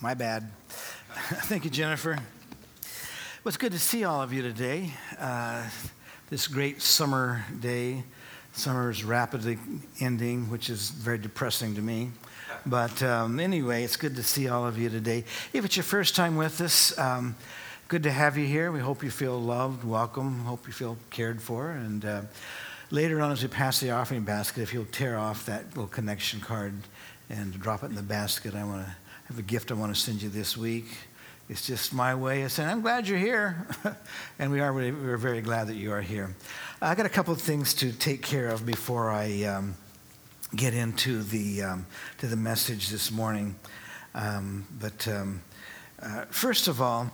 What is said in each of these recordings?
my bad. Thank you, Jennifer. Well, it's good to see all of you today. Uh, this great summer day. Summer is rapidly ending, which is very depressing to me. But um, anyway, it's good to see all of you today. If it's your first time with us, um, good to have you here. We hope you feel loved, welcome, hope you feel cared for. And uh, later on, as we pass the offering basket, if you'll tear off that little connection card and drop it in the basket, I want to have a gift I want to send you this week. It's just my way of saying, I'm glad you're here. and we are really, we're very glad that you are here. I got a couple of things to take care of before I um, get into the, um, to the message this morning. Um, but um, uh, first of all,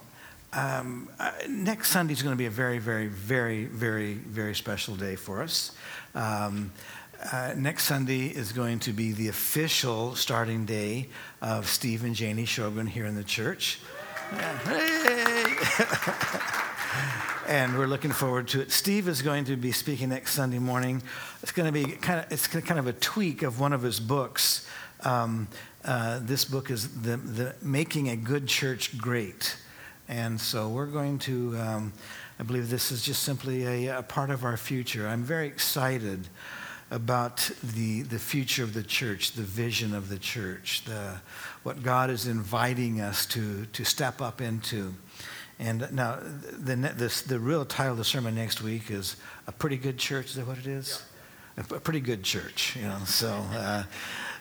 um, uh, next Sunday is going to be a very, very, very, very, very special day for us. Um, uh, next Sunday is going to be the official starting day of Steve and Janie Sjogren here in the church. And we're looking forward to it. Steve is going to be speaking next Sunday morning. It's going to be kind of it's kind of a tweak of one of his books. Um, uh, this book is the, the Making a Good Church Great, and so we're going to. Um, I believe this is just simply a, a part of our future. I'm very excited about the, the future of the church, the vision of the church, the, what God is inviting us to, to step up into. And now, the, the, the real title of the sermon next week is A Pretty Good Church. Is that what it is? Yeah. A, a, pretty good church, you know. So, uh,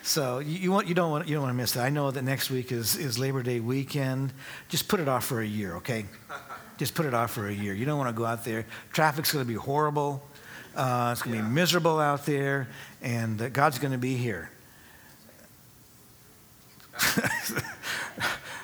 so you, you, want, you, don't want, you don't want to miss that. I know that next week is, is Labor Day weekend. Just put it off for a year, okay? Just put it off for a year. You don't want to go out there. Traffic's going to be horrible. Uh, it's going to yeah. be miserable out there, and uh, God's going to be here.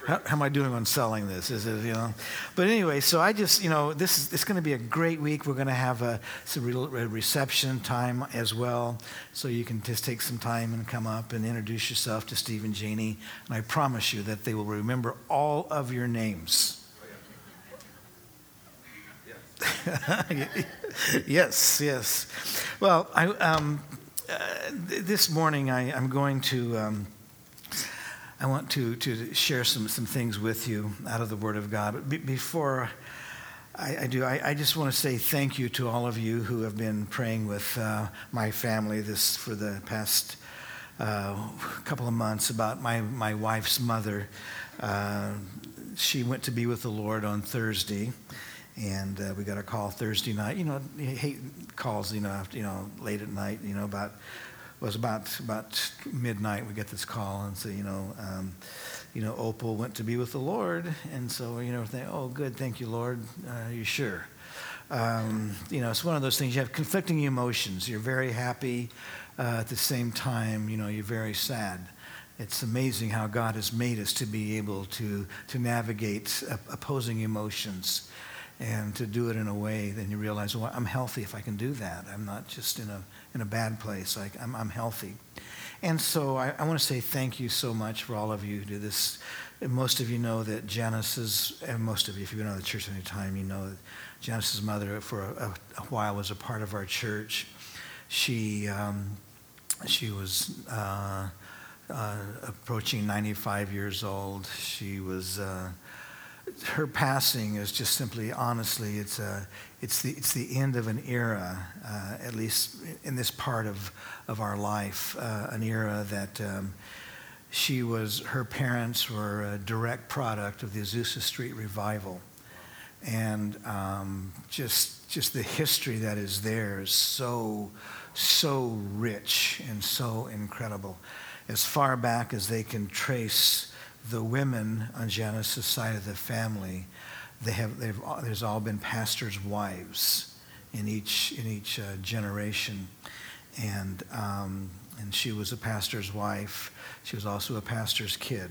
how, how, am I doing on selling this? Is it, you know? But anyway, so I just, you know, this is it's going to be a great week. We're going to have a, a reception time as well, so you can just take some time and come up and introduce yourself to Steve and Janie. And I promise you that they will remember all of your names. yes, yes. Well, I, um, uh, this morning I, am going to. Um, I want to, to share some, some things with you out of the Word of God. But be, before I, I do, I, I, just want to say thank you to all of you who have been praying with uh, my family this for the past uh, couple of months about my, my wife's mother. Uh, she went to be with the Lord on Thursday and uh, we got a call Thursday night. You know, hate calls. You know, after, you know, late at night. You know, about it was about about midnight. We get this call and say, you know, um, you know, Opal went to be with the Lord, and so you know, think, oh, good, thank you, Lord. Uh, you sure? Um, you know, it's one of those things. You have conflicting emotions. You're very happy. Uh, at the same time, you know, you're very sad. It's amazing how God has made us to be able to, to navigate opposing emotions and to do it in a way, then you realize, well, I'm healthy if I can do that. I'm not just in a, in a bad place. I, I'm, I'm healthy. And so I, I want to say thank you so much for all of you who do this. Most of you know that Janice's, and most of you, if you've been on the church any time, you know that Janice's mother for a, a, while was a part of our church. She, um, she was uh, uh, approaching 95 years old. She was uh, her passing is just simply, honestly, it's, a, it's, the, it's the end of an era, uh, at least in this part of, of our life, uh, an era that um, she was, her parents were a direct product of the Azusa Street revival. And um, just, just the history that is there is so, so rich and so incredible. As far back as they can trace the women on Janice's side of the family, they have, they've, there's all been pastors' wives in each, in each uh, generation. And, um, and she was a pastor's wife. She was also a pastor's kid.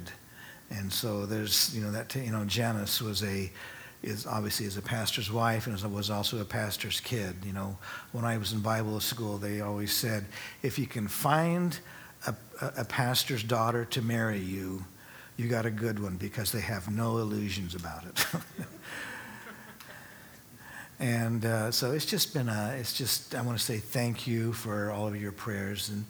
And so there's, you know, that, you know, Janice was a, is obviously is a pastor's wife and was also a pastor's kid. You know, when I was in Bible school, they always said, if you can find a, a pastor's daughter to marry you, you got a good one because they have no illusions about it. and uh, so it's just been a, it's just, I want to say thank you for all of your prayers. And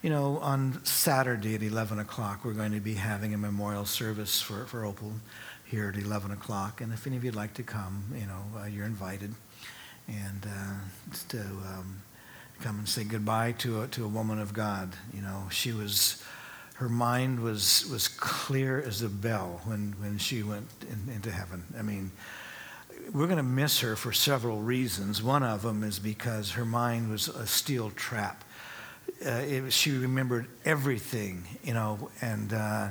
you know, on Saturday at 11 o'clock, we're going to be having a memorial service for, for Opal here at 11 o'clock. And if any of you'd like to come, you know, uh, you're invited. And uh, to um, come and say goodbye to a, to a woman of God. You know, she was, her mind was, was clear as a bell when, when she went in, into heaven. I mean, we're going to miss her for several reasons. One of them is because her mind was a steel trap. Uh, it, she remembered everything, you know, and uh,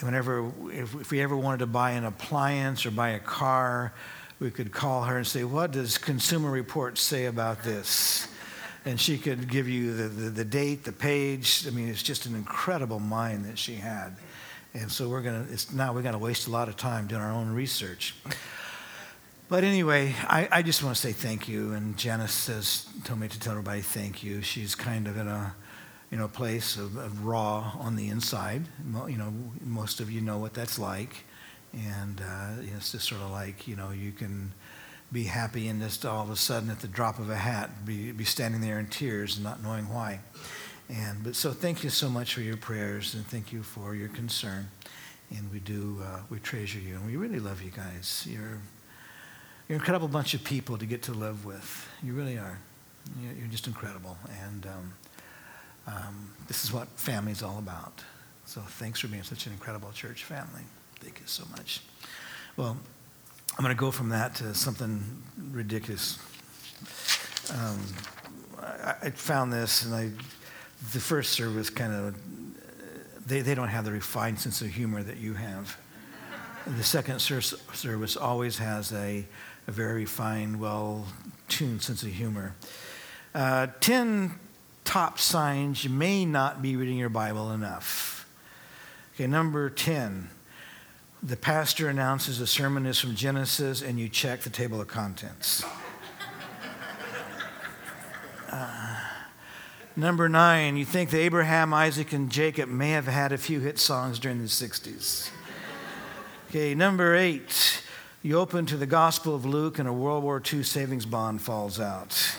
whenever, if, if, we ever wanted to buy an appliance or buy a car, we could call her and say, What does Consumer Reports say about this? And she could give you the, the, the date, the page. I mean, it's just an incredible mind that she had. And so we're to, it's now we're to waste a lot of time doing our own research. But anyway, I, I just want to say thank you. And Janice says, told me to tell everybody thank you. She's kind of in a, you know, place of, of raw on the inside. You know, most of you know what that's like. And uh, it's just sort of like, you know, you can be happy and just all of a sudden at the drop of a hat be, be standing there in tears and not knowing why. And but so thank you so much for your prayers and thank you for your concern. And we do uh, we treasure you and we really love you guys. You're you're an incredible bunch of people to get to live with. You really are. You're just incredible. And um, um, this is what family is all about. So thanks for being such an incredible church family. Thank you so much. Well, I'm going to go from that to something ridiculous. Um, I, I, found this, and I, the first service kind of, they, they don't have the refined sense of humor that you have. The second service always has a a very fine, well tuned sense of humor. Uh, 10 top signs you may not be reading your Bible enough. Okay, number 10. The pastor announces a sermon is from Genesis, and you check the table of contents. Uh, number nine, you think that Abraham, Isaac, and Jacob may have had a few hit songs during the 60s. Okay, number eight, you open to the Gospel of Luke, and a World War II savings bond falls out.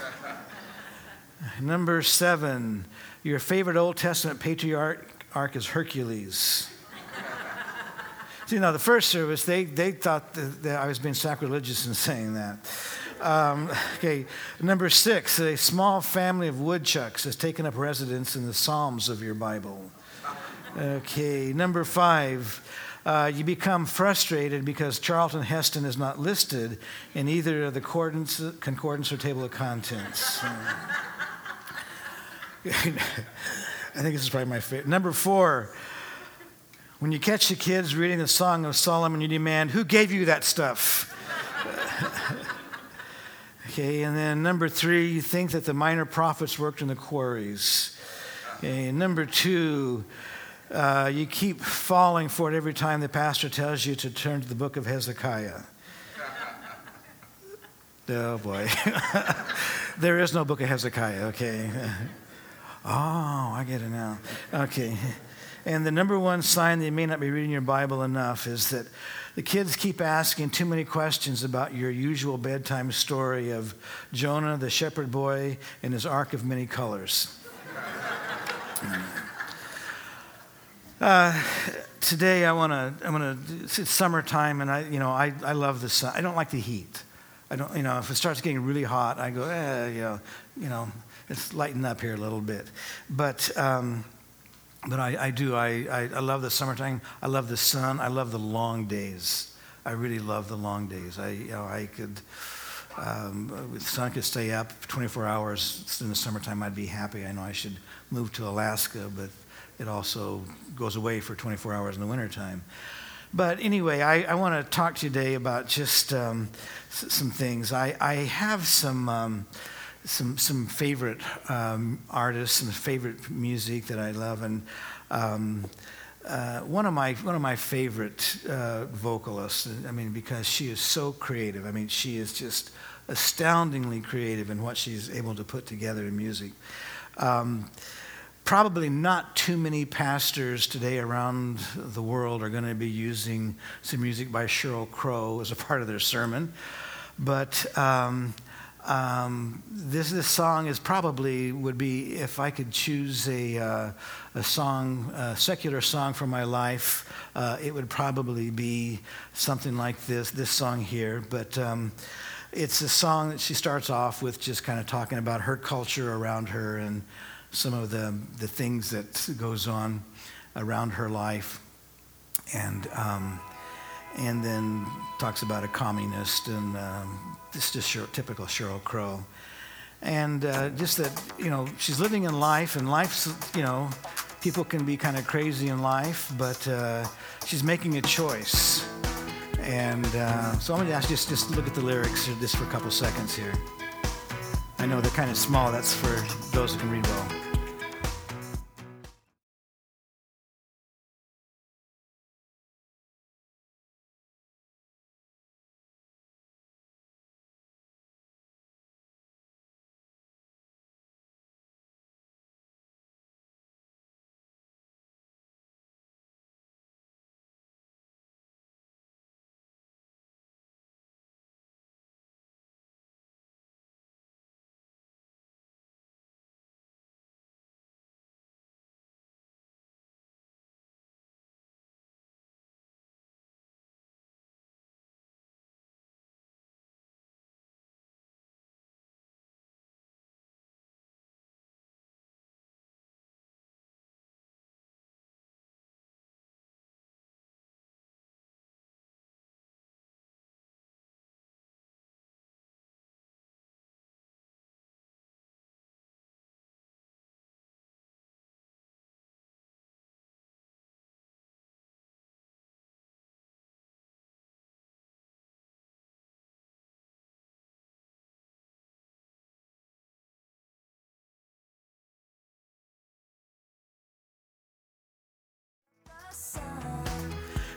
Number seven, your favorite Old Testament patriarch is Hercules. See, know, the first service, they, they thought that, that I was being sacrilegious in saying that. Um, okay, number six, a small family of woodchucks has taken up residence in the Psalms of your Bible. Okay, number five, uh, you become frustrated because Charlton Heston is not listed in either of the concordance, concordance or table of contents. I think this is probably my favorite. Number four, when you catch the kids reading the Song of Solomon, you demand, Who gave you that stuff? okay, and then number three, you think that the minor prophets worked in the quarries. Okay, number two, uh, you keep falling for it every time the pastor tells you to turn to the book of Hezekiah. oh boy. there is no book of Hezekiah, okay. oh, I get it now. Okay. And the number one sign that you may not be reading your Bible enough is that the kids keep asking too many questions about your usual bedtime story of Jonah, the shepherd boy, and his ark of many colors. Uh, today I want to. I want to. It's summertime, and I, you know, I, I love the sun. I don't like the heat. I don't. You know, if it starts getting really hot, I go, eh, you know, you know, it's lighting up here a little bit. But, um, but I, I do. I, I, I love the summertime. I love the sun. I love the long days. I really love the long days. I, you know, I could. Um, the sun could stay up 24 hours in the summertime, I'd be happy. I know I should move to Alaska, but it also goes away for 24 hours in the wintertime. But anyway, I, I want to talk today about just um, s- some things. I, I have some, um, some, some favorite um, artists, some favorite music that I love. And um, uh, one, of my, one of my favorite uh, vocalists, I mean, because she is so creative. I mean, she is just astoundingly creative in what she's able to put together in music. Um, probably not too many pastors today around the world are going to be using some music by Sheryl Crow as a part of their sermon. But um, Um, this this song is probably would be if I could choose a uh, a song, a secular song for my life, uh, it would probably be something like this this song here. But um, it's a song that she starts off with, just kind of talking about her culture around her and some of the the things that goes on around her life, and. Um, and then talks about a communist and this is just typical Sheryl Crow. And uh, just that, you know, she's living in life, and life's, you know, people can be kind of crazy in life, but uh, she's making a choice. And uh, so I'm going to ask you just, just look at the lyrics just for a couple seconds here. I know they're kind of small. That's for those who can read well.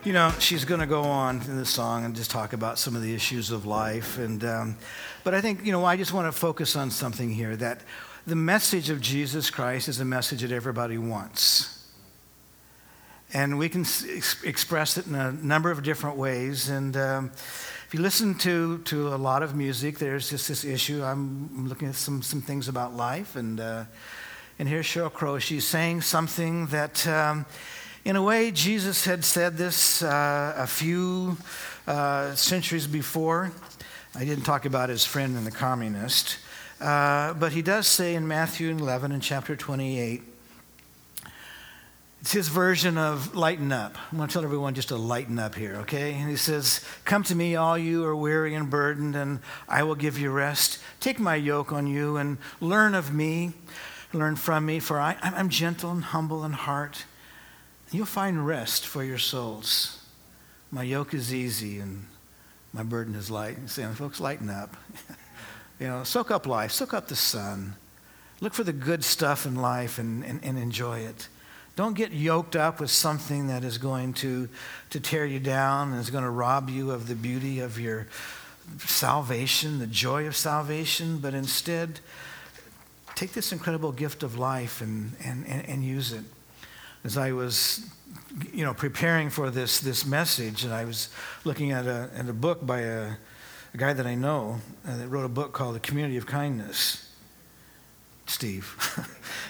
You know, she's going to go on in the song and just talk about some of the issues of life. And, um, but I think, you know, I just want to focus on something here that the message of Jesus Christ is a message that everybody wants. And we can s- express it in a number of different ways. And um, if you listen to, to a lot of music, there's just this issue. I'm looking at some, some things about life. And, uh, and here's Sheryl Crow. She's saying something that. Um, in a way, Jesus had said this uh, a few uh, centuries before. I didn't talk about his friend and the communist, uh, but he does say in Matthew 11 and chapter 28, it's his version of lighten up. I'm going to tell everyone just to lighten up here, okay? And he says, Come to me, all you are weary and burdened, and I will give you rest. Take my yoke on you and learn of me, learn from me, for I, I'm gentle and humble in heart You'll find rest for your souls. My yoke is easy and my burden is light. You say, folks, lighten up. you know, soak up life, soak up the sun. Look for the good stuff in life and, and, and enjoy it. Don't get yoked up with something that is going to, to tear you down and is going to rob you of the beauty of your salvation, the joy of salvation, but instead take this incredible gift of life and, and, and, and use it as I was, you know, preparing for this, this message, and I was looking at a, at a book by a, a guy that I know uh, that wrote a book called The Community of Kindness, Steve.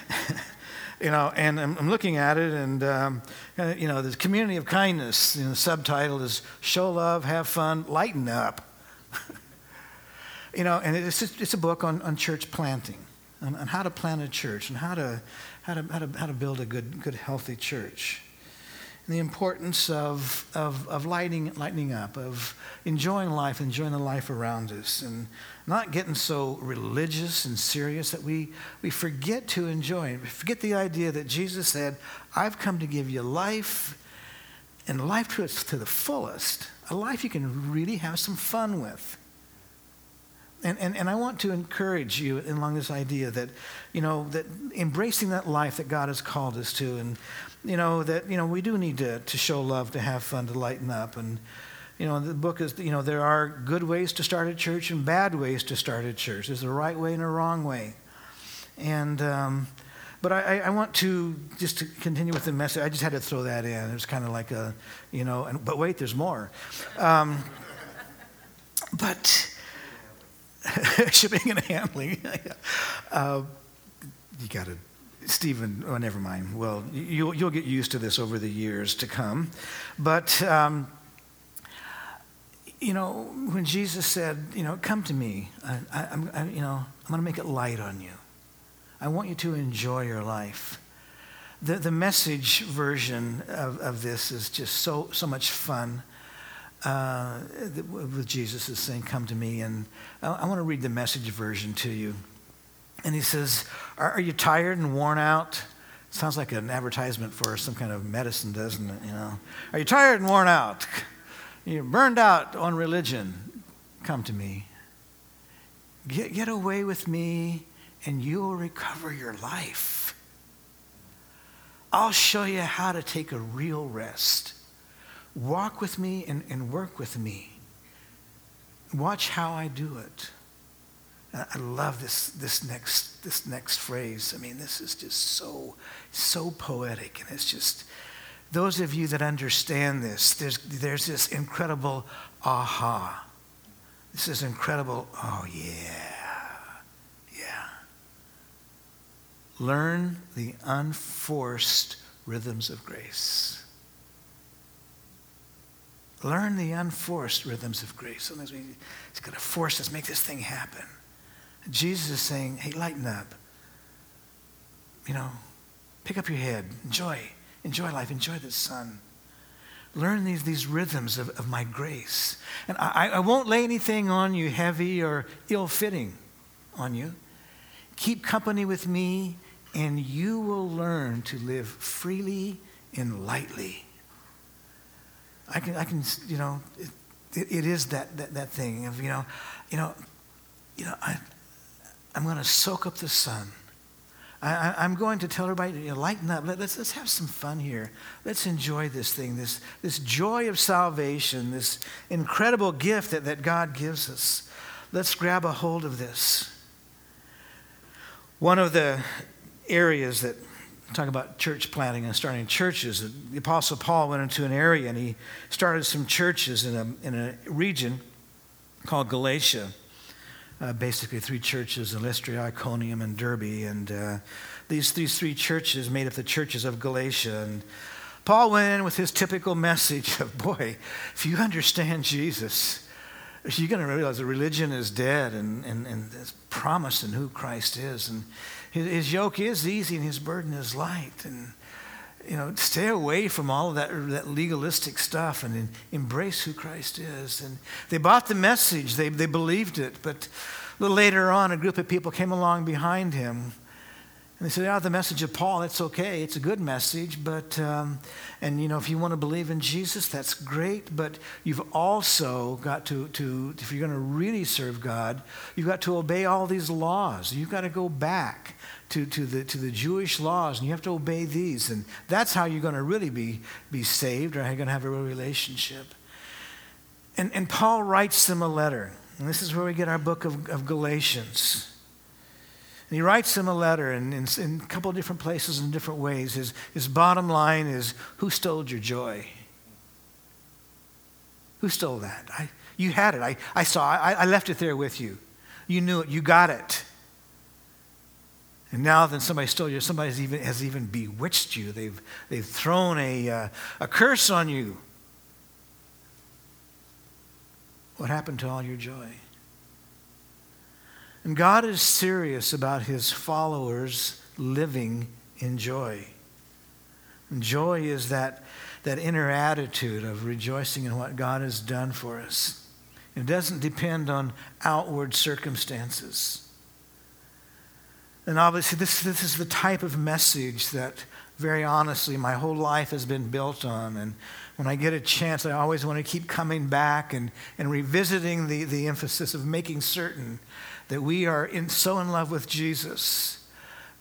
you know, and I'm, I'm, looking at it, and, um, you know, the community of kindness, you know, the subtitle is Show Love, Have Fun, Lighten Up. you know, and it's, it's a book on, on church planting, on, on how to plant a church, and how to, how to, how to, how to build a good, good, healthy church. And the importance of, of, of lighting, lightening up, of enjoying life, enjoying the life around us, and not getting so religious and serious that we, we forget to enjoy. We forget the idea that Jesus said, I've come to give you life and life to, to the fullest, a life you can really have some fun with. And, and, and I want to encourage you along this idea that, you know, that embracing that life that God has called us to, and, you know, that, you know, we do need to, to show love, to have fun, to lighten up. And, you know, the book is, you know, there are good ways to start a church and bad ways to start a church. There's a right way and a wrong way. And, um, but I, I, want to just to continue with the message. I just had to throw that in. It was kind of like a, you know, and, but wait, there's more. Um, but shipping and handling. uh, you got to, Stephen, oh, never mind. Well, you'll, you'll get used to this over the years to come. But, um, you know, when Jesus said, you know, come to me, I, I you know, I'm going to make it light on you. I want you to enjoy your life. The, the message version of, of this is just so, so much fun. Uh, with Jesus is saying, Come to me. And I, I want to read the message version to you. And he says, Are, are you tired and worn out? Sounds like an advertisement for some kind of medicine, doesn't it? You know, are you tired and worn out? You're burned out on religion. Come to me. Get, get away with me, and you'll recover your life. I'll show you how to take a real rest. Walk with me and, and work with me. Watch how I do it. I love this, this, next, this next phrase. I mean, this is just so, so poetic. And it's just, those of you that understand this, there's, there's this incredible aha. This is incredible, oh yeah, yeah. Learn the unforced rhythms of grace. Learn the unforced rhythms of grace. Sometimes we, it's going to force us, make this thing happen. Jesus is saying, hey, lighten up. You know, pick up your head, enjoy, enjoy life, enjoy the sun. Learn these, these rhythms of, of my grace. And I, I won't lay anything on you heavy or ill fitting on you. Keep company with me, and you will learn to live freely and lightly. I can, I can you know, it, it, it is that, that, that thing of, you know, you know, you know, I, I'm going to soak up the sun. I, am going to tell everybody, you know, lighten up. Let, us let's have some fun here. Let's enjoy this thing, this, this joy of salvation, this incredible gift that, that God gives us. Let's grab a hold of this. One of the areas that talk about church planting and starting churches. The Apostle Paul went into an area and he started some churches in a, in a region called Galatia. Uh, basically, three churches Lystra, Iconium, and Derbe. And uh, these, these three churches made up the churches of Galatia. And Paul went in with his typical message of, boy, if you understand Jesus, you're going to realize that religion is dead and, and, and there's promise in who Christ is. And his, his yoke is easy and his burden is light. And, you know, stay away from all of that, that legalistic stuff and embrace who Christ is. And they bought the message, they, they believed it. But a little later on, a group of people came along behind him and they said, "Yeah, the message of Paul, it's okay. It's a good message, but um, and you know, if you want to believe in Jesus, that's great. But you've also got to, to if you're going to really serve God, you've got to obey all these laws. You've got to go back to, to the to the Jewish laws, and you have to obey these, and that's how you're going to really be be saved, or how you're going to have a real relationship." And and Paul writes them a letter, and this is where we get our book of, of Galatians. And he writes him a letter in, in, in, a couple of different places in different ways. His, his bottom line is Who stole your joy? Who stole that? I, you had it. I, I saw it. I, I left it there with you. You knew it. You got it. And now then somebody stole you. Somebody has even, has even bewitched you. They've, they've thrown a, uh, a curse on you. What happened to all your joy? And God is serious about his followers living in joy. And joy is that, that inner attitude of rejoicing in what God has done for us. It doesn't depend on outward circumstances. And obviously, this, this is the type of message that, very honestly, my whole life has been built on. And when I get a chance, I always want to keep coming back and, and revisiting the, the emphasis of making certain that we are in, so in love with Jesus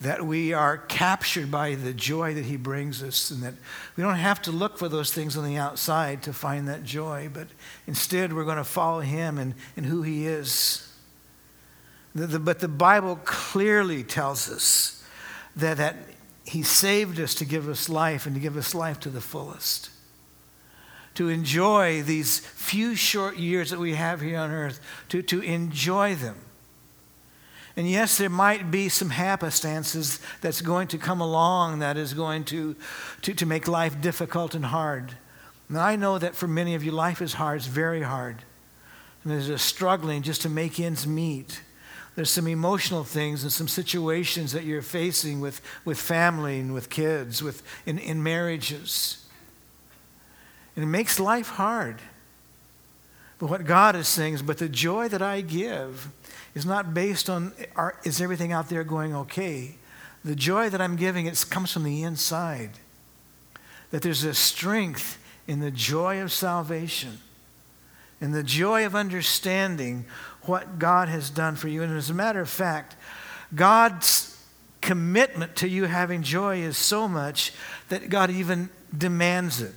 that we are captured by the joy that he brings us and that we don't have to look for those things on the outside to find that joy, but instead we're going to follow him and, and who he is. The, the, but the Bible clearly tells us that, that he saved us to give us life and to give us life to the fullest. To enjoy these few short years that we have here on earth, to, to enjoy them And yes, there might be some happenstances that's going to come along that is going to, to, to make life difficult and hard. And I know that for many of you, life is hard, it's very hard. And there's a struggling just to make ends meet. There's some emotional things and some situations that you're facing with, with family and with kids, with, in, in marriages. And it makes life hard. But what God is saying is, but the joy that I give is not based on is everything out there going okay. The joy that I'm giving it comes from the inside. That there's a strength in the joy of salvation, in the joy of understanding what God has done for you. And as a matter of fact, God's commitment to you having joy is so much that God even demands it.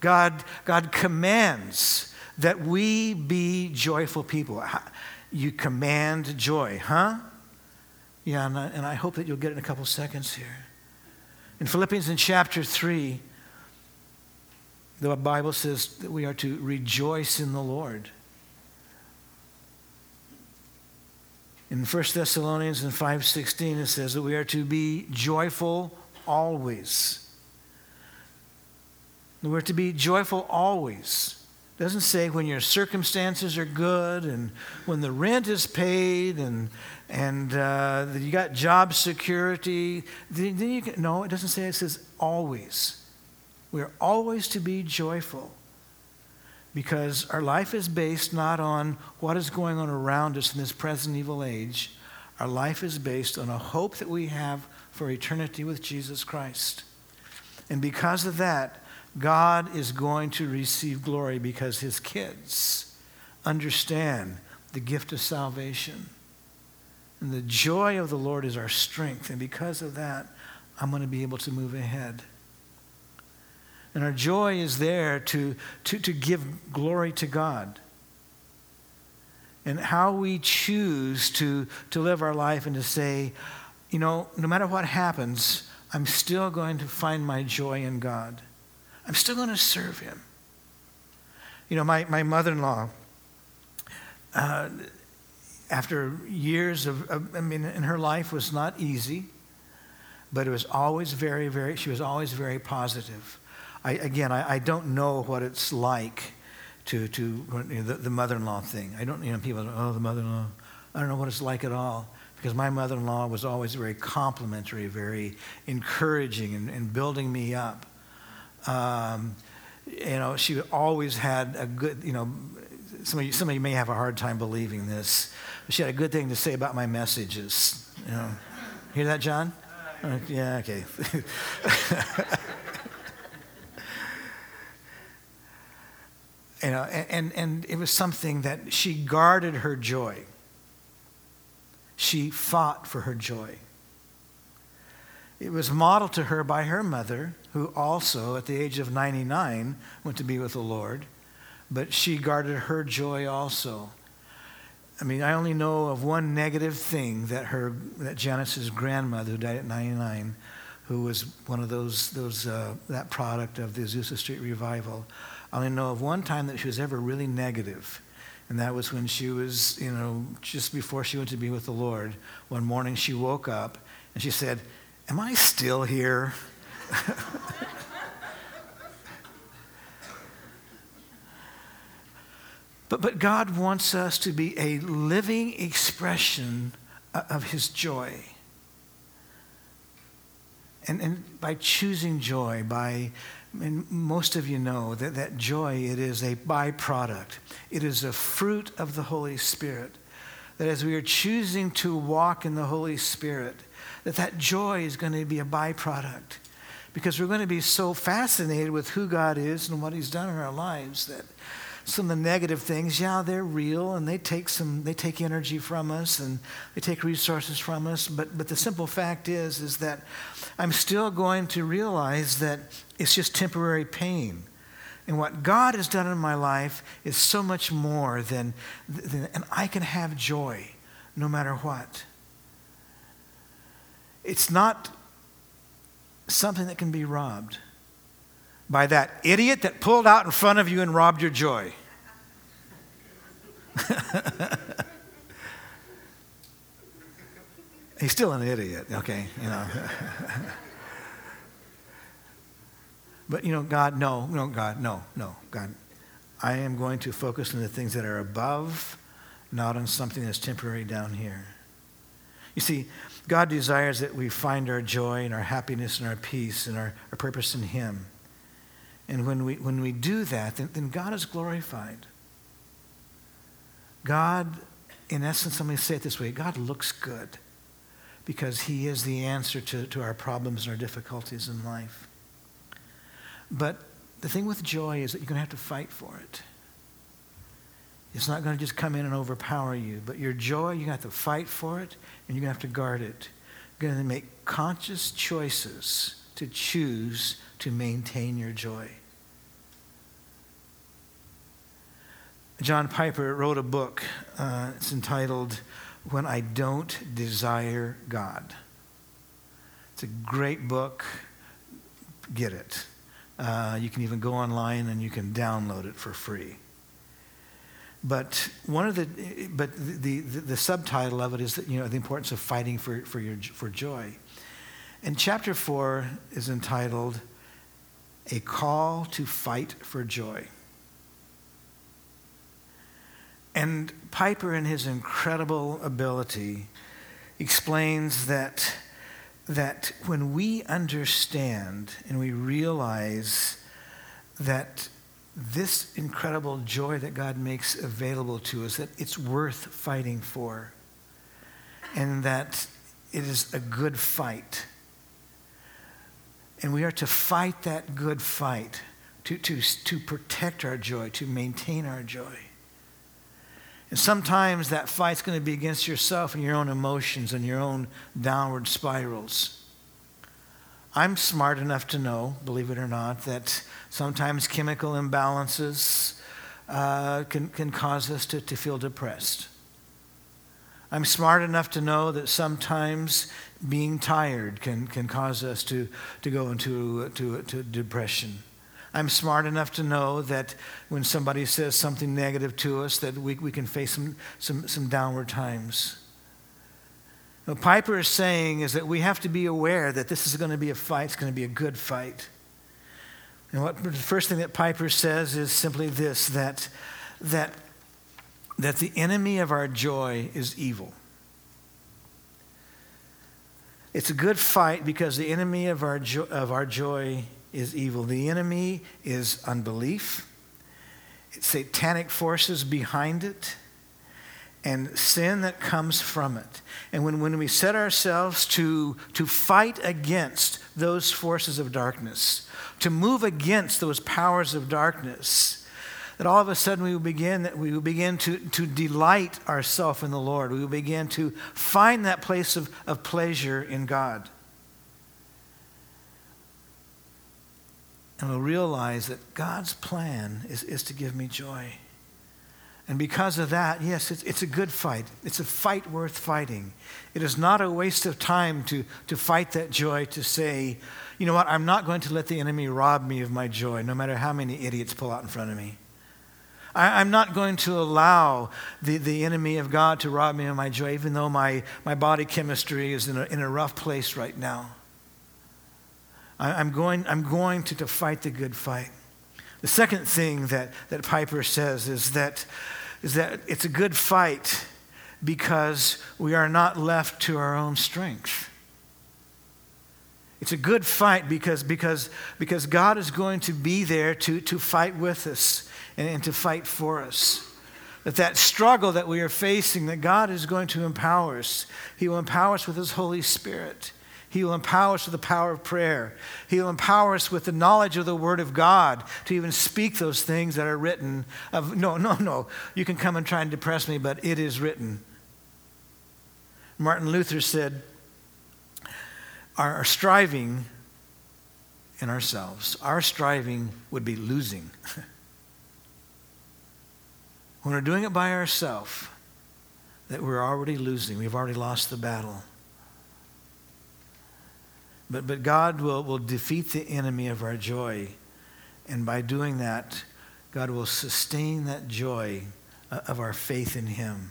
God, God commands that we be joyful people. You command joy, huh? Yeah, and I, and I hope that you'll get it in a couple seconds here. In Philippians in chapter 3, the Bible says that we are to rejoice in the Lord. In 1 Thessalonians in 5:16 it says that we are to be joyful always. We're to be joyful always. Doesn't say when your circumstances are good and when the rent is paid and and uh, you got job security. Then you can, no, it doesn't say. It says always. We are always to be joyful because our life is based not on what is going on around us in this present evil age. Our life is based on a hope that we have for eternity with Jesus Christ. And because of that, God is going to receive glory because his kids understand the gift of salvation. And the joy of the Lord is our strength. And because of that, I'm going to be able to move ahead. And our joy is there to, to, to give glory to God. And how we choose to, to live our life and to say, you know, no matter what happens, I'm still going to find my joy in God. I'm still going to serve Him. You know, my, my mother in law, uh, after years of, of, I mean, in her life was not easy, but it was always very, very, she was always very positive. I, again, I, I don't know what it's like to, to you know, the, the mother in law thing. I don't, you know, people, oh, the mother in law. I don't know what it's like at all because my mother in law was always very complimentary, very encouraging, and, and building me up. Um, you know, she always had a good, you know, some of, you, some of you may have a hard time believing this, but she had a good thing to say about my messages. You know, hear that, John? Uh, yeah, okay. you know, and, and it was something that she guarded her joy. She fought for her joy. It was modeled to her by her mother, who also, at the age of 99, went to be with the Lord, but she guarded her joy also. I mean, I only know of one negative thing that her, that Janice's grandmother, who died at 99, who was one of those, those uh, that product of the Azusa Street revival. I only know of one time that she was ever really negative, and that was when she was, you know, just before she went to be with the Lord. One morning she woke up and she said, Am I still here? but, but God wants us to be a living expression of His joy. And, and by choosing joy, by and most of you know that, that joy, it is a byproduct. It is a fruit of the Holy Spirit. That as we are choosing to walk in the Holy Spirit, that that joy is going to be a byproduct. Because we're going to be so fascinated with who God is and what He's done in our lives that some of the negative things, yeah, they're real and they take some they take energy from us and they take resources from us, but but the simple fact is is that I'm still going to realize that it's just temporary pain. And what God has done in my life is so much more than, than and I can have joy no matter what. It's not something that can be robbed by that idiot that pulled out in front of you and robbed your joy. He's still an idiot, okay, you know. but, you know, God, no, no, God, no, no, God. I am going to focus on the things that are above, not on something that's temporary down here. You see, God desires that we find our joy and our happiness and our peace and our, our purpose in Him. And when we, when we do that, then, then God is glorified. God, in essence, let me say it this way God looks good because He is the answer to, to our problems and our difficulties in life. But the thing with joy is that you're going to have to fight for it. It's not going to just come in and overpower you, but your joy, you have to fight for it and you're going to have to guard it. You're going to make conscious choices to choose to maintain your joy. John Piper wrote a book. Uh, it's entitled When I Don't Desire God. It's a great book. Get it. Uh, you can even go online and you can download it for free. But one of the, but the, the, the, subtitle of it is that, you know, the importance of fighting for, for, your, for joy. And chapter four is entitled A Call to Fight for Joy. And Piper, in his incredible ability, explains that, that when we understand and we realize that this incredible joy that God makes available to us, that it's worth fighting for, and that it is a good fight. And we are to fight that good fight to, to, to protect our joy, to maintain our joy. And sometimes that fight's going to be against yourself and your own emotions and your own downward spirals. I'm smart enough to know, believe it or not, that sometimes chemical imbalances uh, can, can cause us to, to feel depressed. I'm smart enough to know that sometimes being tired can, can cause us to, to go into to, to depression. I'm smart enough to know that when somebody says something negative to us, that we, we can face some, some, some downward times. What Piper is saying is that we have to be aware that this is going to be a fight, it's going to be a good fight. And what the first thing that Piper says is simply this that, that, that the enemy of our joy is evil. It's a good fight because the enemy of our, jo- of our joy is evil. The enemy is unbelief, it's satanic forces behind it, and sin that comes from it. And when, when we set ourselves to, to fight against those forces of darkness, to move against those powers of darkness, that all of a sudden we will begin that we will begin to, to delight ourselves in the Lord. We will begin to find that place of, of pleasure in God. and will realize that God's plan is, is to give me joy. And because of that, yes, it's, it's a good fight. It's a fight worth fighting. It is not a waste of time to, to fight that joy, to say, you know what, I'm not going to let the enemy rob me of my joy, no matter how many idiots pull out in front of me. I, am not going to allow the, the enemy of God to rob me of my joy, even though my, my body chemistry is in a, in a rough place right now. I'm going, I'm going to, to fight the good fight. The second thing that, that Piper says is that, is that it's a good fight because we are not left to our own strength. It's a good fight because, because, because God is going to be there to, to fight with us and, and to fight for us. That that struggle that we are facing, that God is going to empower us. He will empower us with His Holy Spirit. He will empower us with the power of prayer. He will empower us with the knowledge of the Word of God to even speak those things that are written. Of, no, no, no. You can come and try and depress me, but it is written. Martin Luther said, our, striving in ourselves, our striving would be losing. when we're doing it by ourselves, that we're already losing. We've already lost the battle. But, but God will, will defeat the enemy of our joy. And by doing that, God will sustain that joy uh, of our faith in Him.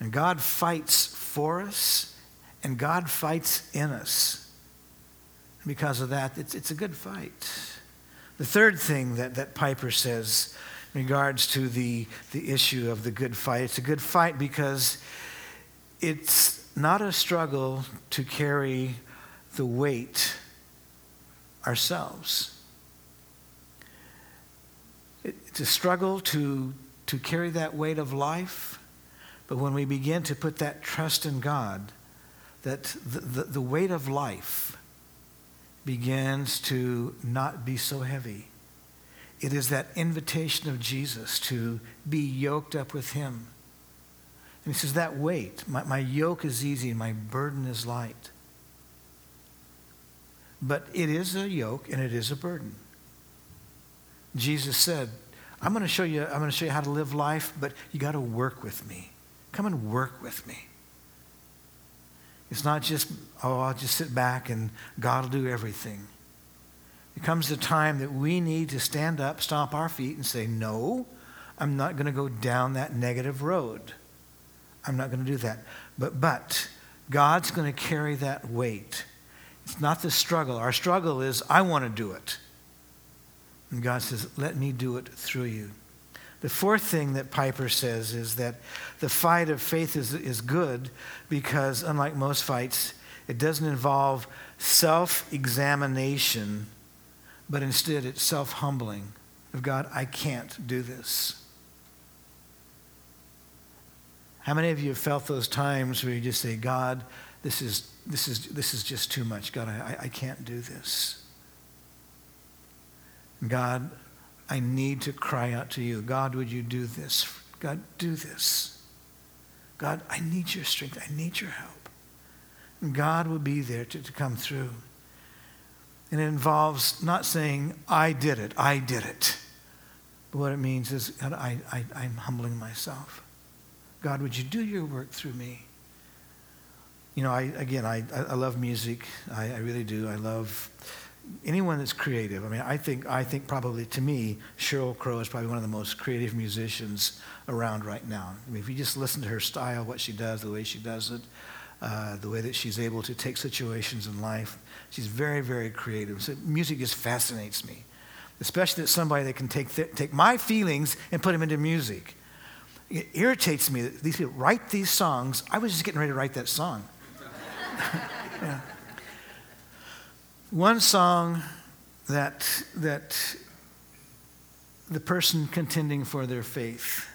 And God fights for us And God fights in us. Because of that, it's, it's a good fight. The third thing that, that Piper says in regards to the, the issue of the good fight, it's a good fight because it's not a struggle to carry the weight ourselves. It's a struggle to, to carry that weight of life, but when we begin to put that trust in God, that the, the, the weight of life begins to not be so heavy. It is that invitation of Jesus to be yoked up with Him. And He says, That weight, my, my yoke is easy my burden is light. But it is a yoke and it is a burden. Jesus said, I'm going to show you, I'm going to show you how to live life, but you got to work with me. Come and work with me. It's not just, oh, I'll just sit back and God will do everything. It comes the time that we need to stand up, stomp our feet, and say, No, I'm not going to go down that negative road. I'm not going to do that. But, but God's going to carry that weight. It's not the struggle. Our struggle is, I want to do it. And God says, Let me do it through you. The fourth thing that Piper says is that the fight of faith is, is good because, unlike most fights, it doesn't involve self examination, but instead it's self humbling of God, I can't do this. How many of you have felt those times where you just say, God, this is, this is, this is just too much. God, I, I can't do this. God, I need to cry out to you. God, would you do this? God, do this. God, I need your strength. I need your help. And God will be there to, to come through. And it involves not saying, I did it, I did it. But what it means is, God, I, I, I'm humbling myself. God, would you do your work through me? You know, I, again, I, I love music. I, I really do. I love anyone that's creative. I mean, I think, I think probably to me, Sheryl Crow is probably one of the most creative musicians around right now. I mean, if you just listen to her style, what she does, the way she does it, uh, the way that she's able to take situations in life, she's very, very creative. So music just fascinates me, especially that somebody that can take, th- take my feelings and put them into music. It irritates me that these people write these songs. I was just getting ready to write that song. Yeah. One song that, that the person contending for their faith,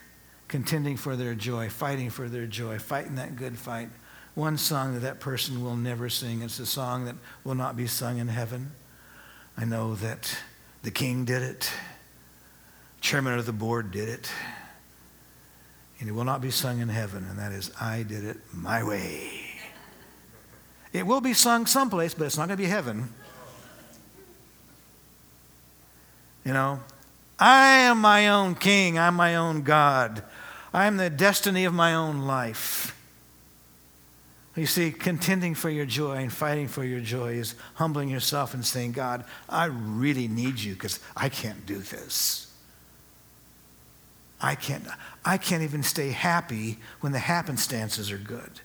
contending for their joy, fighting for their joy, fighting that good fight. One song that that person will never sing. It's a song that will not be sung in heaven. I know that the king did it, chairman of the board did it, and it will not be sung in heaven, and that is, I did it my way. It will be sung someplace, but it's not going to be heaven. You know, I am my own king, I'm my own God, I'm the destiny of my own life. You see, contending for your joy and fighting for your joy is humbling yourself and saying, God, I really need you because I can't do this. I can't, I can't even stay happy when the happenstances are good.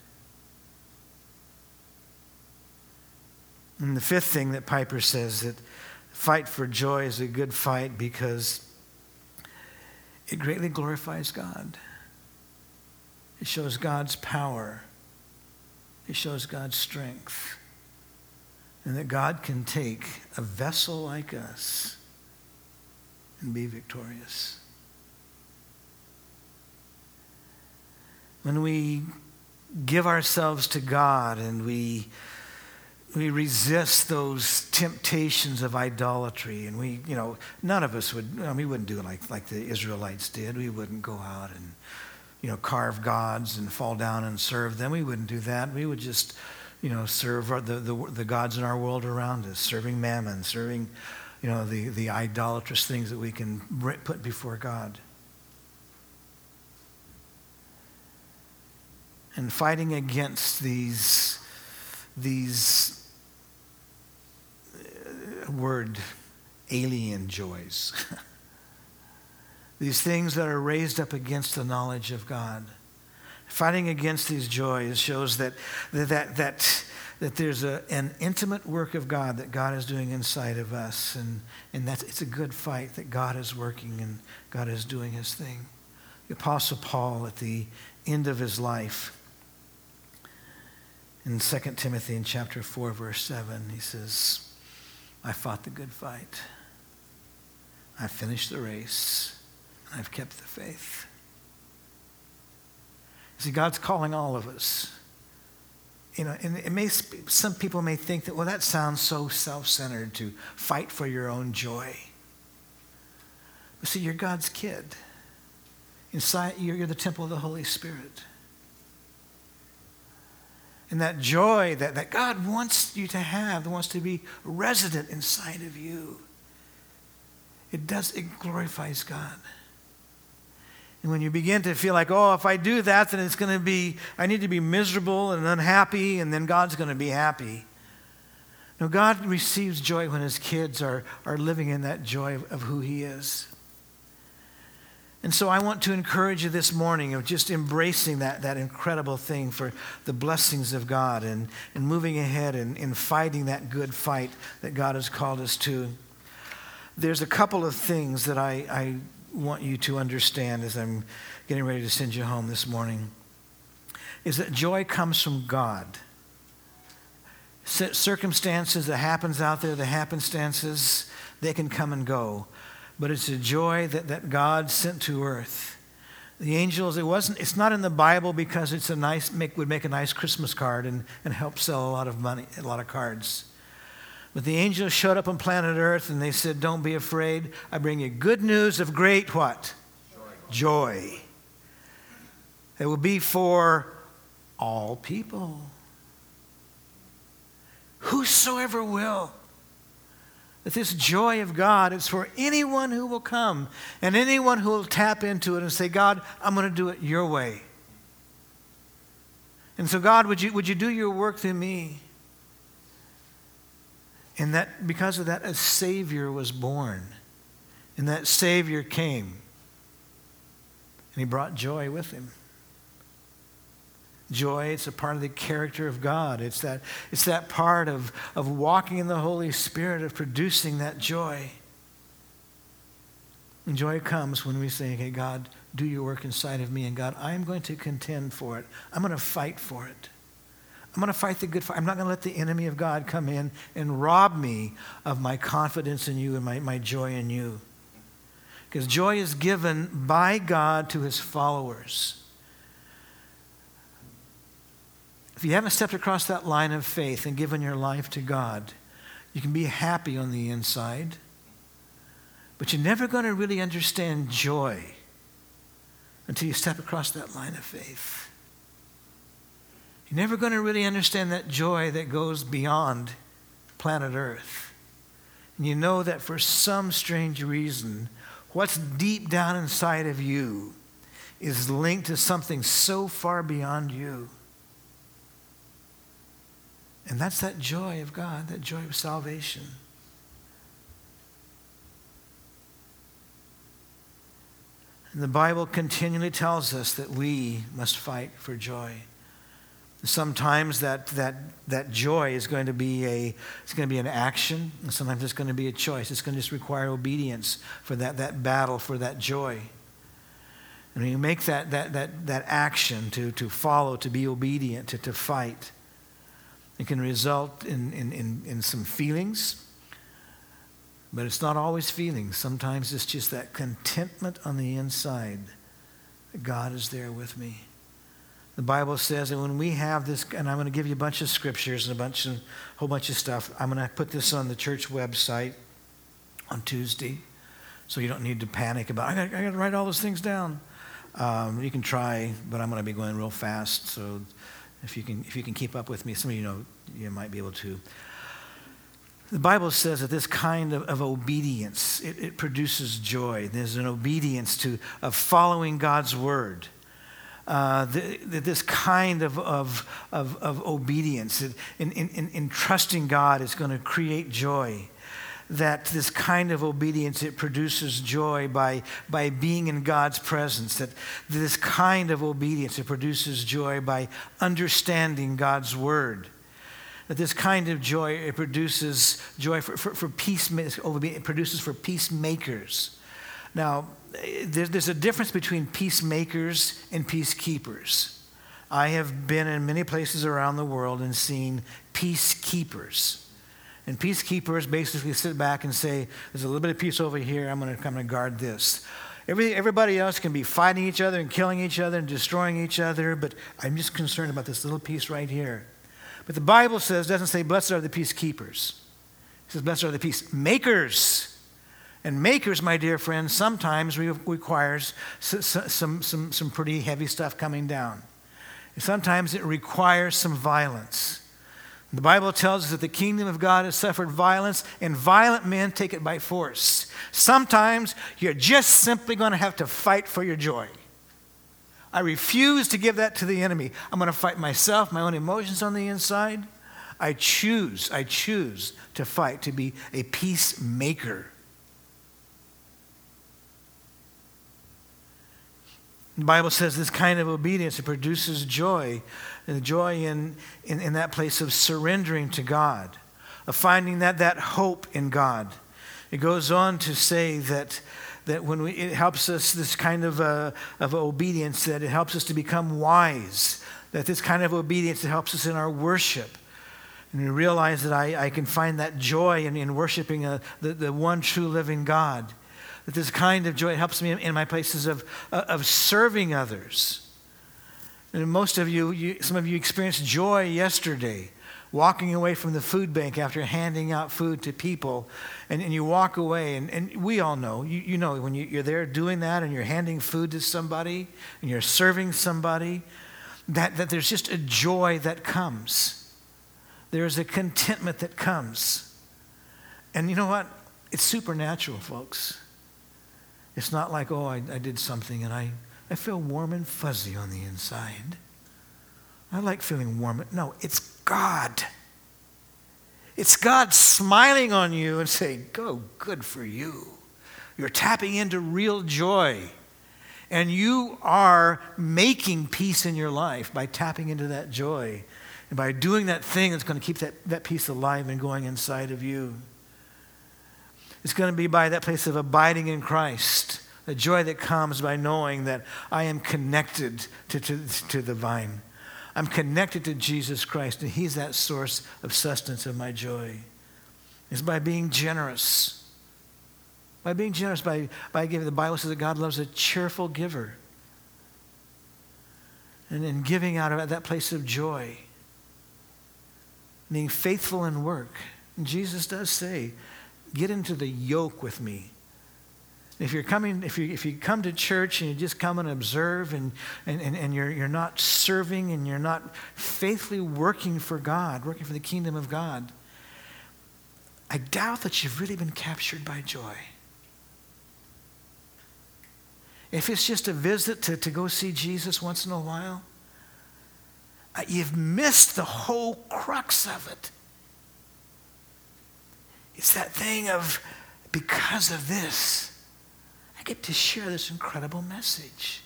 And the fifth thing that Piper says that fight for joy is a good fight because it greatly glorifies God. It shows God's power. It shows God's strength. And that God can take a vessel like us and be victorious. When we give ourselves to God and we we resist those temptations of idolatry and we you know none of us would we wouldn't do it like, like the israelites did. We wouldn't go out and you know carve gods and fall down and serve them. We wouldn't do that. We would just you know serve the, the, the gods in our world around us serving mammon serving you know the, the idolatrous things that we can put before god. And fighting against these these word alien joys. These things that are raised up against the knowledge of God. Fighting against these joys shows that, that, that, that there's a, an intimate work of God that God is doing inside of us. And, and that's, it's a good fight that God is working and God is doing his thing. The Apostle Paul, at the end of his life, in 2 Timothy in chapter 4, verse 7, he says, I fought the good fight. I finished the race. And I've kept the faith. See, God's calling all of us. You know, and it may, some people may think that, well, that sounds so self centered to fight for your own joy. But see, you're God's kid. Inside, you're the temple of the Holy Spirit. And that joy that, that God wants you to have, wants to be resident inside of you, it does, it glorifies God. And when you begin to feel like, oh, if I do that, then it's going to be, I need to be miserable and unhappy, and then God's going to be happy. No, God receives joy when his kids are, are living in that joy of, of who he is. And so I want to encourage you this morning of just embracing that, that incredible thing for the blessings of God and, and moving ahead and, and fighting that good fight that God has called us to. There's a couple of things that I, I want you to understand as I'm getting ready to send you home this morning is that joy comes from God. Circumstances that happens out there, the happenstances, they can come and go but it's a joy that, that God sent to earth. The angels, it wasn't, it's not in the Bible because it's a nice, make, would make a nice Christmas card and, and help sell a lot of money, a lot of cards. But the angels showed up on planet Earth and they said, Don't be afraid. I bring you good news of great what? Joy. Joy. It will be for all people. Whosoever will that this joy of God is for anyone who will come and anyone who will tap into it and say, God, I'm going to do it your way. And so, God, would you, would you do your work through me? And that because of that, a Savior was born. And that Savior came. And he brought joy with him. Joy, it's a part of the character of God. It's that, it's that part of, of walking in the Holy Spirit, of producing that joy. And joy comes when we say, okay, God, do your work inside of me. And God, I'm going to contend for it. I'm going to fight for it. I'm going to fight the good fight. I'm not going to let the enemy of God come in and rob me of my confidence in you and my, my joy in you. Because joy is given by God to his followers. If you haven't stepped across that line of faith and given your life to God, you can be happy on the inside, but you're never going to really understand joy until you step across that line of faith. You're never going to really understand that joy that goes beyond planet Earth. And you know that for some strange reason, what's deep down inside of you is linked to something so far beyond you. And that's that joy of God, that joy of salvation. And the Bible continually tells us that we must fight for joy. Sometimes that, that, that joy is going to be a it's going to be an action, and sometimes it's going to be a choice. It's going to just require obedience for that, that battle for that joy. And when you make that, that, that, that action to, to follow, to be obedient, to, to fight, it can result in, in, in, in some feelings, but it's not always feelings. Sometimes it's just that contentment on the inside that God is there with me. The Bible says that when we have this, and I'm going to give you a bunch of scriptures and a bunch of, whole bunch of stuff. I'm going to put this on the church website on Tuesday, so you don't need to panic about. I got, I got to write all those things down. Um, you can try, but I'm going to be going real fast, so if you can, if you can keep up with me, some of you know you might be able to. The Bible says that this kind of, of obedience, it, it, produces joy. There's an obedience to of following God's word. Uh, the, the, this kind of, of, of, of obedience in, in, in, in trusting God is going to create joy. That this kind of obedience, it produces joy by, by being in God's presence. That this kind of obedience, it produces joy by understanding God's word. That this kind of joy, it produces joy for, for, for peace, it produces for peacemakers. Now, there's, there's a difference between peacemakers and peacekeepers. I have been in many places around the world and seen peacekeepers. And peacekeepers basically sit back and say, There's a little bit of peace over here, I'm going to come and guard this. Every, everybody else can be fighting each other and killing each other and destroying each other, but I'm just concerned about this little piece right here. But the Bible says, doesn't say, Blessed are the peacekeepers. It says, Blessed are the peacemakers. And makers, my dear friends, sometimes requires some, some, some pretty heavy stuff coming down. Sometimes it requires some violence. The Bible tells us that the kingdom of God has suffered violence, and violent men take it by force. Sometimes you're just simply going to have to fight for your joy. I refuse to give that to the enemy. I'm going to fight myself, my own emotions on the inside. I choose, I choose to fight, to be a peacemaker. The Bible says this kind of obedience it produces joy, and the joy in, in, in that place of surrendering to God, of finding that, that hope in God. It goes on to say that, that when we, it helps us, this kind of, uh, of obedience, that it helps us to become wise, that this kind of obedience it helps us in our worship. And we realize that I, I can find that joy in, in worshiping a, uh, the, the one true living God that this kind of joy helps me in my places of, uh, of serving others. And most of you, you, some of you experienced joy yesterday, walking away from the food bank after handing out food to people. And, and you walk away, and, and we all know, you, you know, when you, you're there doing that and you're handing food to somebody and you're serving somebody, that, that there's just a joy that comes. There's a contentment that comes. And you know what? It's supernatural, folks. It's not like, oh, I, I did something and I, I feel warm and fuzzy on the inside. I like feeling warm. No, it's God. It's God smiling on you and saying, Go, good for you. You're tapping into real joy. And you are making peace in your life by tapping into that joy and by doing that thing that's going to keep that, that peace alive and going inside of you. It's going to be by that place of abiding in Christ, the joy that comes by knowing that I am connected to, to, to the vine. I'm connected to Jesus Christ, and He's that source of sustenance of my joy. It's by being generous. By being generous, by, by giving. The Bible says that God loves a cheerful giver. And in giving out of that place of joy, being faithful in work. And Jesus does say, Get into the yoke with me. If you're coming, if you, if you come to church and you just come and observe and, and, and, and you're, you're not serving and you're not faithfully working for God, working for the kingdom of God, I doubt that you've really been captured by joy. If it's just a visit to, to go see Jesus once in a while, uh, you've missed the whole crux of it. It's that thing of, because of this, get to share this incredible message.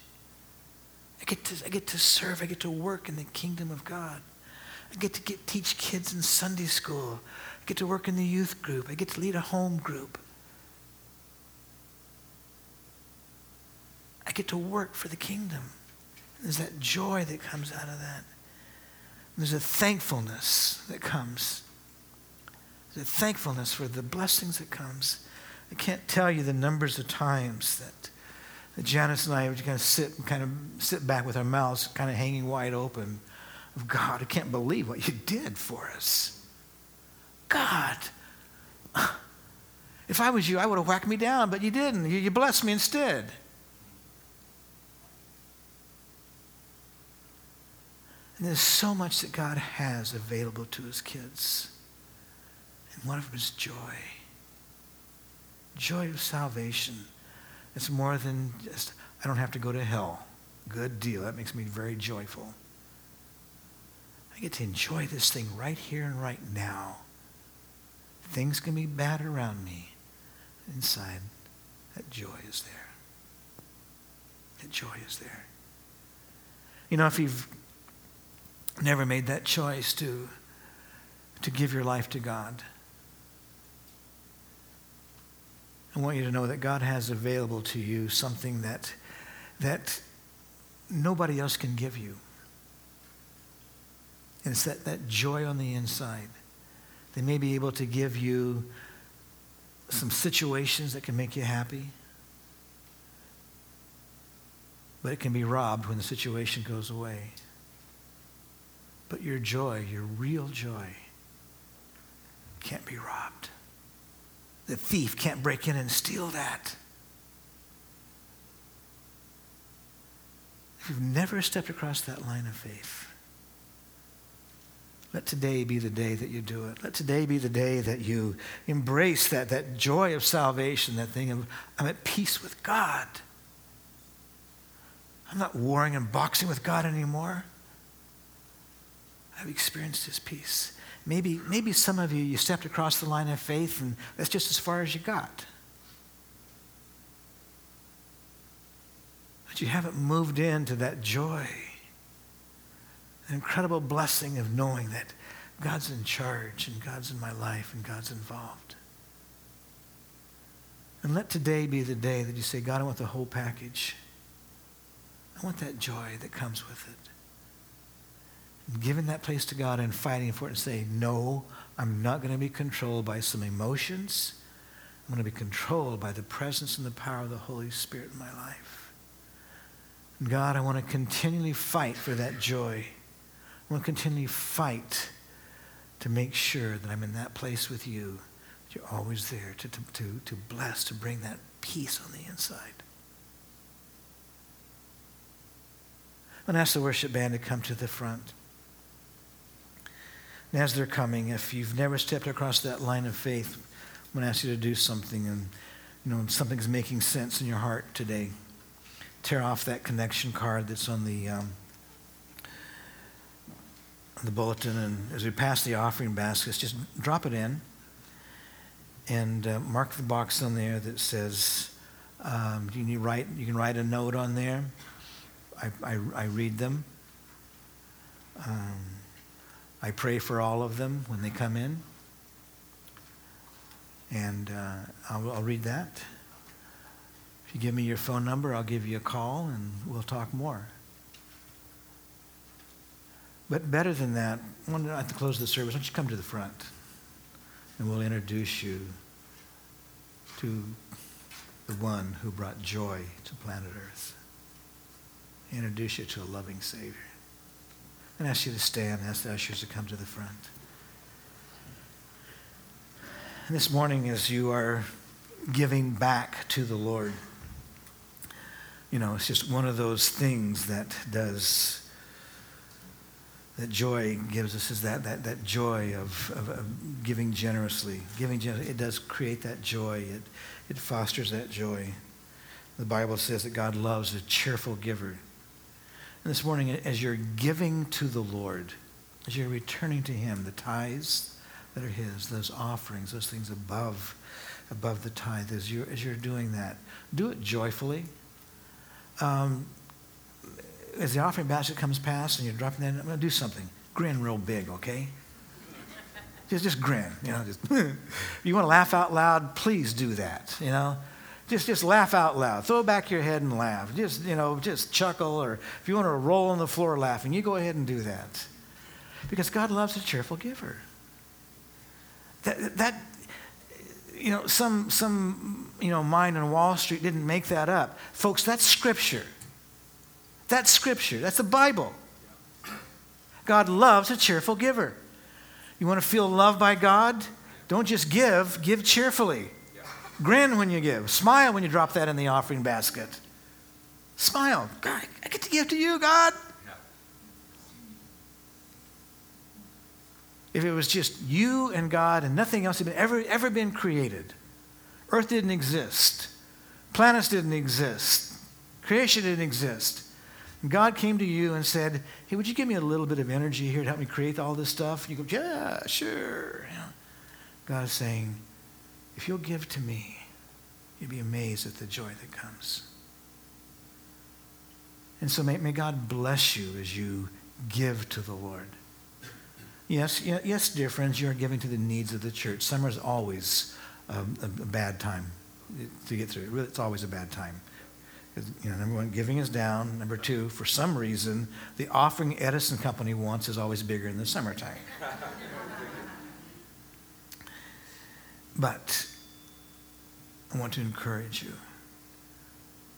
I get to, I get to serve, I get to work in the kingdom of God. I get to get, teach kids in Sunday school. I get to work in the youth group. I get to lead a home group. I get to work for the kingdom. There's that joy that comes out of that. There's a thankfulness that comes the thankfulness for the blessings that comes. I can't tell you the numbers of times that, Janice and I would kind of sit and kind of sit back with our mouths kind of hanging wide open of God, I can't believe what you did for us. God, if I was you, I would have whacked me down, but you didn't. You, you blessed me instead. And there's so much that God has available to his kids. And one of them is joy. Joy of salvation. It's more than just, I don't have to go to hell. Good deal. That makes me very joyful. I get to enjoy this thing right here and right now. things can be bad around me. Inside, that joy is there. That joy is there. You know, if you've never made that choice to, to give your life to God, I want you to know that God has available to you something that, that nobody else can give you. And it's that, that joy on the inside. They may be able to give you some situations that can make you happy, but it can be robbed when the situation goes away. But your joy, your real joy, can't be robbed. The thief can't break in and steal that. If you've never stepped across that line of faith, let today be the day that you do it. Let today be the day that you embrace that, that joy of salvation, that thing of, I'm at peace with God. I'm not warring and boxing with God anymore. I've experienced his peace. Maybe, maybe some of you, you stepped across the line of faith and that's just as far as you got. But you haven't moved into that joy, an incredible blessing of knowing that God's in charge and God's in my life and God's involved. And let today be the day that you say, God, I want the whole package. I want that joy that comes with it giving that place to God and fighting for it and saying, no, I'm not going to be controlled by some emotions. I'm going to be controlled by the presence and the power of the Holy Spirit in my life. God, I want to continually fight for that joy. I want to continually fight to make sure that I'm in that place with you. That you're always there to, to, to, to bless, to bring that peace on the inside. I'm going to ask the worship band to come to the front. And as they're coming, if you've never stepped across that line of faith, I'm going to ask you to do something. And, you know, something's making sense in your heart today. Tear off that connection card that's on the, um, the bulletin. And as we pass the offering baskets, just drop it in and uh, mark the box on there that says, um, you, can write, you can write a note on there. I, I, I read them. Um, I pray for all of them when they come in. And uh, I'll, I'll read that. If you give me your phone number, I'll give you a call and we'll talk more. But better than that, at the close of the service, why don't you come to the front and we'll introduce you to the one who brought joy to planet Earth. Introduce you to a loving Savior and ask you to stand, ask the ushers to come to the front. And this morning, as you are giving back to the Lord, you know, it's just one of those things that does that joy gives us is that, that, that joy of, of, of giving generously. Giving generously, it does create that joy. It, it fosters that joy. The Bible says that God loves a cheerful giver. And this morning, as you're giving to the Lord, as you're returning to Him the tithes that are His, those offerings, those things above, above the tithe, as you're, as you're doing that, do it joyfully. Um, as the offering basket comes past and you're dropping that I'm going to do something. Grin real big, okay? just, just grin, you know. Just you want to laugh out loud? Please do that, you know. Just, just laugh out loud. Throw back your head and laugh. Just, you know, just chuckle, or if you want to roll on the floor laughing, you go ahead and do that. Because God loves a cheerful giver. That, that you know, some, some, you know, mind on Wall Street didn't make that up. Folks, that's scripture. That's scripture. That's the Bible. God loves a cheerful giver. You want to feel loved by God? Don't just give, give cheerfully. Grin when you give. Smile when you drop that in the offering basket. Smile. God, I get to give to you, God. If it was just you and God and nothing else had been ever, ever been created, Earth didn't exist, planets didn't exist, creation didn't exist. God came to you and said, Hey, would you give me a little bit of energy here to help me create all this stuff? You go, Yeah, sure. God is saying, if you'll give to me, you'll be amazed at the joy that comes. And so may, may God bless you as you give to the Lord. Yes, yes, dear friends, you are giving to the needs of the church. Summer is always um, a, a, bad time to get through. It's always a bad time. You know, number one, giving is down. Number two, for some reason, the offering Edison Company wants is always bigger in the summertime. but I want to encourage you.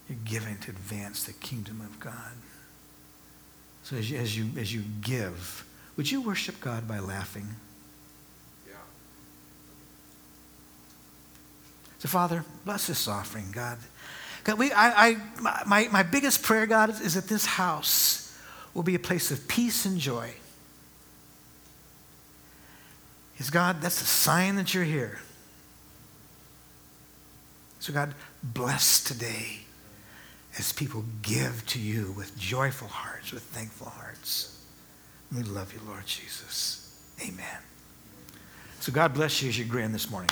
You're giving to advance the kingdom of God. So as you, as you, as you give, would you worship God by laughing? Yeah. So, Father, bless this offering, God. God, we, I, I, my, my biggest prayer, God, is, is that this house will be a place of peace and joy. Is God, that's a sign that you're here. So, God, bless today as people give to you with joyful hearts, with thankful hearts. We love you, Lord Jesus. Amen. So, God bless you as you grin this morning.